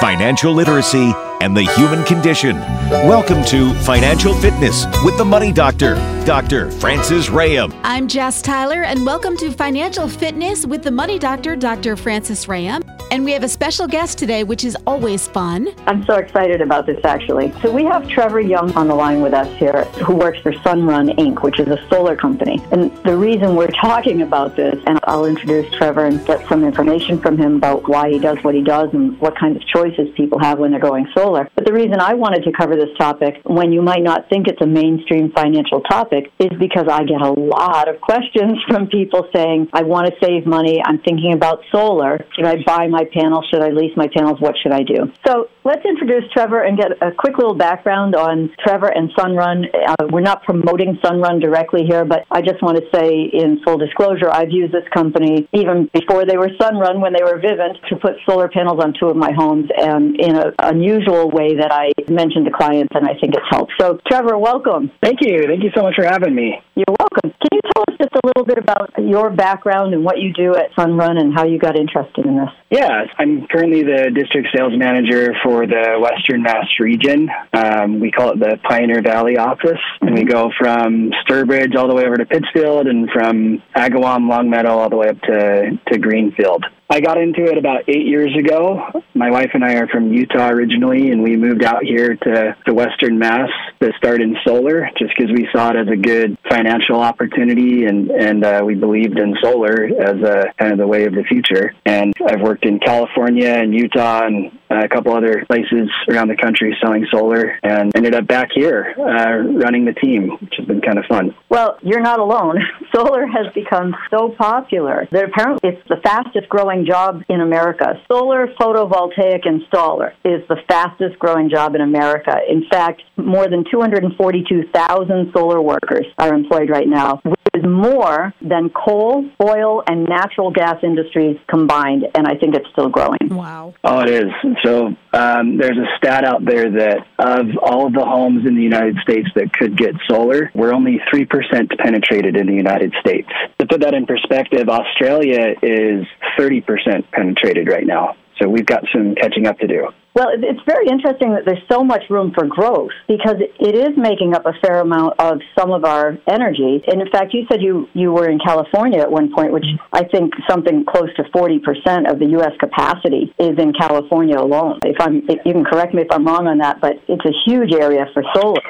financial literacy, and the human condition. Welcome to Financial Fitness with the Money Doctor, Dr. Francis Rayam. I'm Jess Tyler, and welcome to Financial Fitness with the Money Doctor, Dr. Francis Rayam. And we have a special guest today, which is always fun. I'm so excited about this actually. So we have Trevor Young on the line with us here, who works for Sunrun Inc., which is a solar company. And the reason we're talking about this, and I'll introduce Trevor and get some information from him about why he does what he does and what kinds of choices people have when they're going solar. But the reason I wanted to cover this topic, when you might not think it's a mainstream financial topic, is because I get a lot of questions from people saying, I want to save money, I'm thinking about solar. Should I buy my panels? Should I lease my panels? What should I do? So let's introduce Trevor and get a quick little background on Trevor and Sunrun. Uh, we're not promoting Sunrun directly here, but I just want to say, in full disclosure, I've used this company even before they were Sunrun, when they were Vivint, to put solar panels on two of my homes, and in an unusual way that I mentioned to clients, and I think it's helped. So, Trevor, welcome. Thank you. Thank you so much for having me. You're welcome. Can you tell us just a little bit about your background and what you do at Sunrun and how you got interested in this? Yeah, I'm currently the district sales manager for the Western Mass region. Um, we call it the Pioneer Valley office, and we go from Sturbridge all the way over to Pittsfield, and from Agawam, Longmeadow, all the way up to, to Greenfield. I got into it about eight years ago. My wife and I are from Utah originally, and we moved out here to, to Western Mass to start in solar just because we saw it as a good financial opportunity and, and uh, we believed in solar as a kind of the way of the future. And I've worked in California and Utah and a couple other places around the country selling solar and ended up back here uh, running the team, which has been kind of fun. Well, you're not alone. Solar has become so popular that apparently it's the fastest growing job in America. Solar photovoltaic installer is the fastest growing job in America. In fact, more than 242,000 solar workers are employed right now, is more than coal, oil, and natural gas industries combined, and I think it's still growing. Wow. Oh, it is. So um, there's a stat out there that of all of the homes in the United States that could get solar, we're only 3% penetrated in the United States. To put that in perspective, Australia is 30% penetrated right now. So we've got some catching up to do. Well, it's very interesting that there's so much room for growth because it is making up a fair amount of some of our energy. And in fact, you said you, you were in California at one point, which I think something close to 40% of the U.S. capacity is in California alone. If I'm, if you can correct me if I'm wrong on that, but it's a huge area for solar.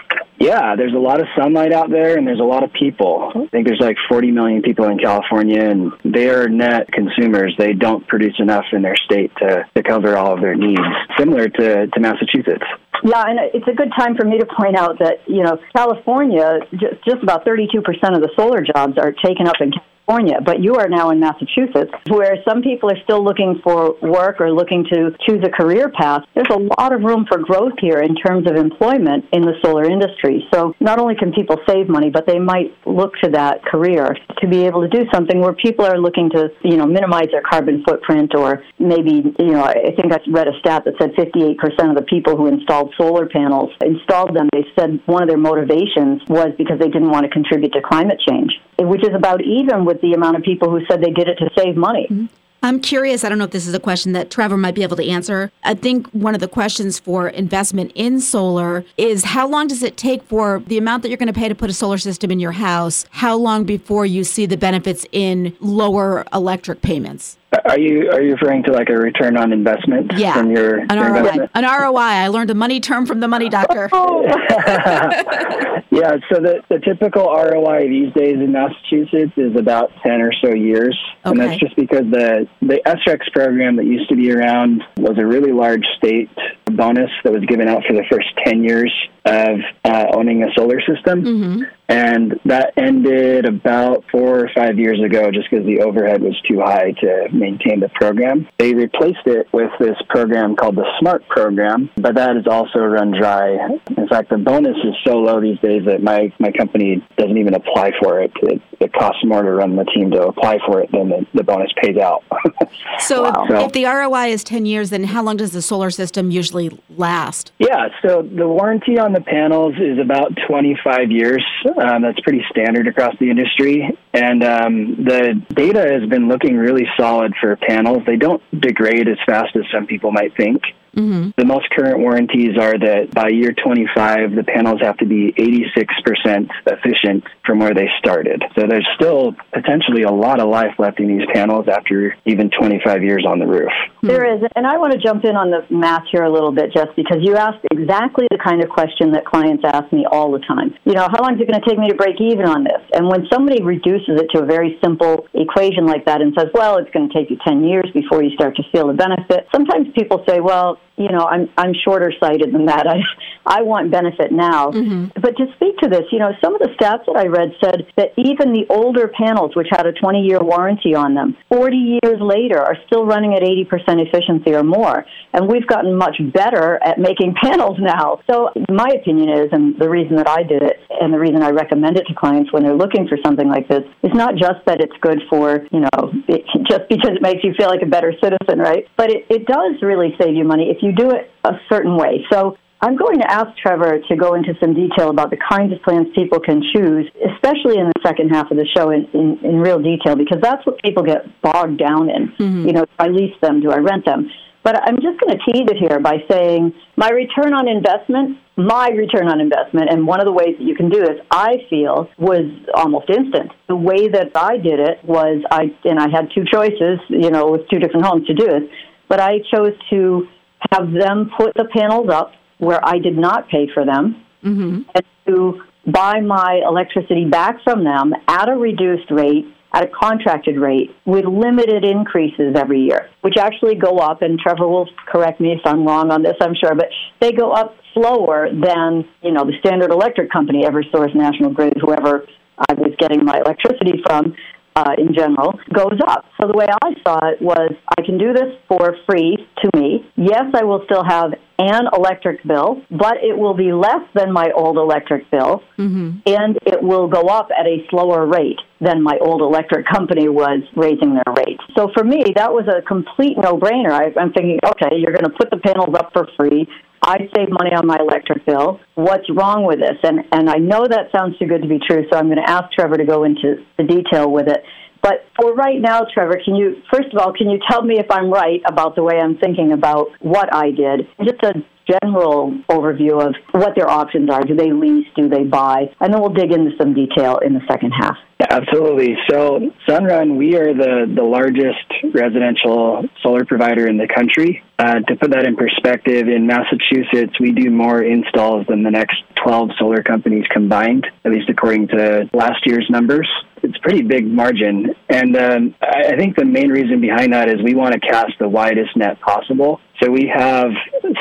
Yeah, there's a lot of sunlight out there, and there's a lot of people. I think there's like 40 million people in California, and they are net consumers. They don't produce enough in their state to, to cover all of their needs, similar to, to Massachusetts. Yeah, and it's a good time for me to point out that, you know, California, just, just about 32% of the solar jobs are taken up in California. But you are now in Massachusetts, where some people are still looking for work or looking to choose a career path. There's a lot of room for growth here in terms of employment in the solar industry. So not only can people save money, but they might look to that career to be able to do something where people are looking to, you know, minimize their carbon footprint or maybe, you know, I think I read a stat that said 58% of the people who installed solar panels installed them. They said one of their motivations was because they didn't want to contribute to climate change, which is about even with the amount of people who said they did it to save money. I'm curious. I don't know if this is a question that Trevor might be able to answer. I think one of the questions for investment in solar is how long does it take for the amount that you're going to pay to put a solar system in your house? How long before you see the benefits in lower electric payments? Are you are you referring to like a return on investment yeah. from your, an your ROI? investment? An ROI. I learned a money term from the money doctor. Oh. yeah, so the, the typical ROI these days in Massachusetts is about 10 or so years. And that's just because the, the SREC program that used to be around was a really large state bonus that was given out for the first 10 years of uh, owning a solar system. Mm-hmm. And that ended about four or five years ago just because the overhead was too high to maintain the program. They replaced it with this program called the SMART program, but that is also run dry. In fact, the bonus is so low these days that my, my company doesn't even apply for it. It, it costs more to run the team to apply for it than the, the bonus pays out. So, Wow. if, if the ROI is 10 years, then how long does the solar system usually last? Yeah, so the warranty on the panels is about 25 years. Um, that's pretty standard across the industry. And um, the data has been looking really solid for panels. They don't degrade as fast as some people might think. Mm-hmm. The most current warranties are that by year 25, the panels have to be 86% efficient from where they started. So there's still potentially a lot of life left in these panels after even 25 years on the roof. There is. And I want to jump in on the math here a little bit, Jess, because you asked exactly the kind of question that clients ask me all the time. You know, how long is it going to take me to break even on this? And when somebody reduces it to a very simple equation like that and says, well, it's going to take you 10 years before you start to feel the benefit, sometimes people say, well, you know, I'm I'm shorter sighted than that. I I want benefit now. Mm-hmm. But to speak to this, you know, some of the stats that I read said that even the older panels, which had a 20 year warranty on them, 40 years later are still running at 80% efficiency or more. And we've gotten much better at making panels now. So my opinion is, and the reason that I did it, and the reason I recommend it to clients when they're looking for something like this, is not just that it's good for, you know, it, just because it makes you feel like a better citizen, right? But it, it does really save you money if you do it a certain way. So I'm going to ask Trevor to go into some detail about the kinds of plans people can choose, especially in the second half of the show in, in, in real detail, because that's what people get bogged down in. Mm-hmm. You know, do I lease them? Do I rent them? But I'm just going to tease it here by saying my return on investment, my return on investment, and one of the ways that you can do this, I feel, was almost instant. The way that I did it was I, and I had two choices, you know, with two different homes to do it, but I chose to have them put the panels up where I did not pay for them, mm-hmm. and to buy my electricity back from them at a reduced rate, at a contracted rate, with limited increases every year, which actually go up. And Trevor will correct me if I'm wrong on this, I'm sure, but they go up slower than you know the standard electric company, EverSource, National Grid, whoever I was getting my electricity from uh, in general goes up. So the way I saw it was I can do this for free to me. Yes, I will still have an electric bill, but it will be less than my old electric bill, mm-hmm. and it will go up at a slower rate than my old electric company was raising their rates. So for me, that was a complete no-brainer. I, I'm thinking, okay, you're going to put the panels up for free. I save money on my electric bill. What's wrong with this? And and I know that sounds too good to be true, so I'm going to ask Trevor to go into the detail with it. But for right now, Trevor, can you first of all can you tell me if I'm right about the way I'm thinking about what I did? Just a general overview of what their options are. Do they lease? Do they buy? And then we'll dig into some detail in the second half. Absolutely. So, Sunrun, we are the, the largest residential solar provider in the country. Uh, to put that in perspective, in Massachusetts, we do more installs than the next 12 solar companies combined, at least according to last year's numbers. It's a pretty big margin. And um, I think the main reason behind that is we want to cast the widest net possible. So we have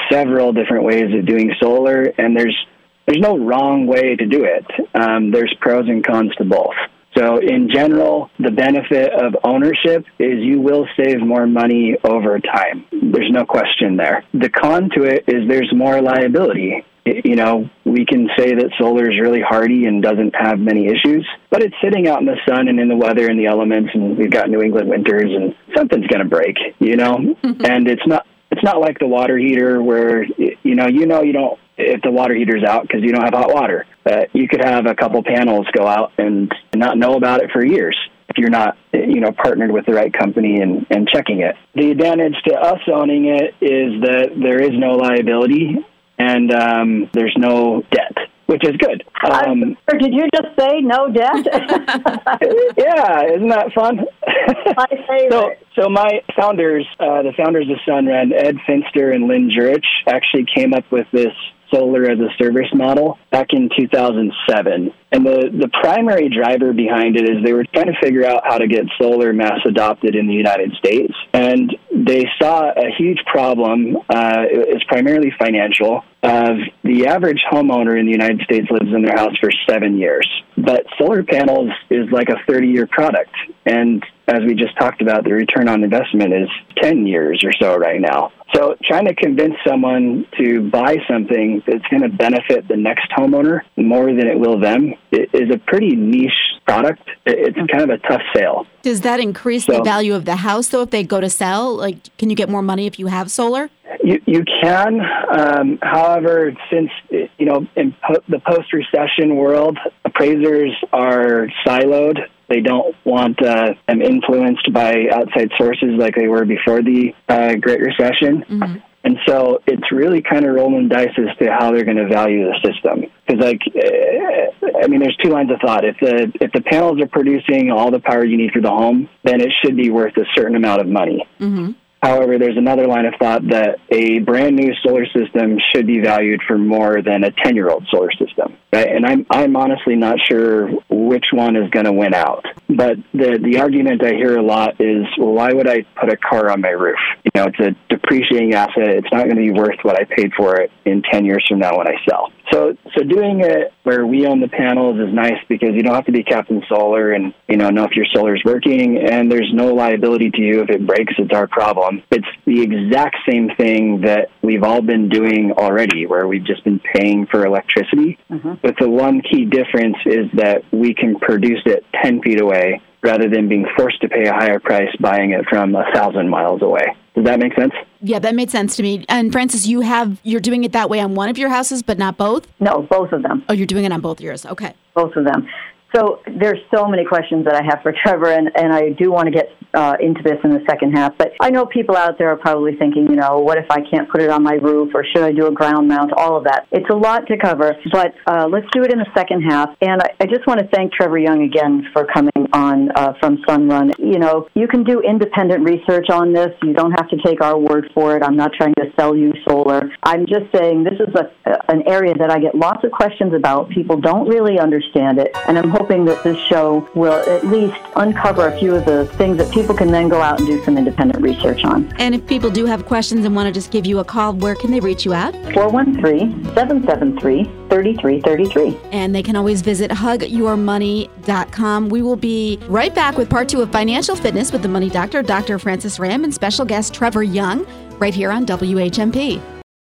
several different ways of doing solar, and there's there's no wrong way to do it. Um, there's pros and cons to both. So, in general, the benefit of ownership is you will save more money over time. There's no question there. The con to it is there's more liability. You know, we can say that solar is really hardy and doesn't have many issues, but it's sitting out in the sun and in the weather and the elements, and we've got New England winters, and something's going to break, you know? and it's not it's not like the water heater where you know you know you don't if the water heater's out because you don't have hot water. But you could have a couple panels go out and not know about it for years if you're not you know partnered with the right company and, and checking it. The advantage to us owning it is that there is no liability and um, there's no debt which is good. Um, did you just say no debt? yeah, isn't that fun? my favorite. So, so my founders, uh, the founders of Sunrun, Ed Fenster and Lynn Jurich, actually came up with this solar as a service model back in 2007. And the, the primary driver behind it is they were trying to figure out how to get solar mass adopted in the United States. And they saw a huge problem. Uh, it's primarily financial. Of the average homeowner in the United States lives in their house for seven years, but solar panels is like a 30 year product. And as we just talked about, the return on investment is 10 years or so right now. So trying to convince someone to buy something that's going to benefit the next homeowner more than it will them is a pretty niche product. It's kind of a tough sale. Does that increase so, the value of the house though if they go to sell? Like can you get more money if you have solar? You, you can. Um, however, since, you know, in po- the post recession world, appraisers are siloed they don't want uh, them influenced by outside sources like they were before the uh, Great Recession. Mm-hmm. And so it's really kind of rolling dice as to how they're going to value the system. Because, like, uh, I mean, there's two lines of thought. If the if the panels are producing all the power you need for the home, then it should be worth a certain amount of money. Mm-hmm. However, there's another line of thought that a brand new solar system should be valued for more than a 10 year old solar system. Right? And I'm, I'm honestly not sure which one is going to win out. But the, the argument I hear a lot is, well, why would I put a car on my roof? You know, it's a depreciating asset. It's not going to be worth what I paid for it in 10 years from now when I sell. So, so doing it where we own the panels is nice because you don't have to be Captain Solar and you know know if your solar is working, and there's no liability to you if it breaks. It's our problem. It's the exact same thing that we've all been doing already, where we've just been paying for electricity. Mm-hmm. But the one key difference is that we can produce it 10 feet away rather than being forced to pay a higher price buying it from a thousand miles away. Does that make sense? Yeah, that made sense to me. And Francis, you have you're doing it that way on one of your houses, but not both. No, both of them. Oh, you're doing it on both yours. Okay. Both of them. So there's so many questions that I have for Trevor, and, and I do want to get uh, into this in the second half. But I know people out there are probably thinking, you know, what if I can't put it on my roof, or should I do a ground mount? All of that. It's a lot to cover, but uh, let's do it in the second half. And I, I, just want to thank Trevor Young again for coming on uh, from Sunrun. You know, you can do independent research on this. You don't have to take our word for it. I'm not trying to sell you solar. I'm just saying this is a, an area that I get lots of questions about. People don't really understand it, and I'm hoping that this show will at least uncover a few of the things that people can then go out and do some independent research on. And if people do have questions and want to just give you a call, where can they reach you at? 413 773 3333. And they can always visit hugyourmoney.com. We will be right back with part two of Financial Fitness with the Money Doctor, Dr. Francis Ram, and special guest Trevor Young, right here on WHMP.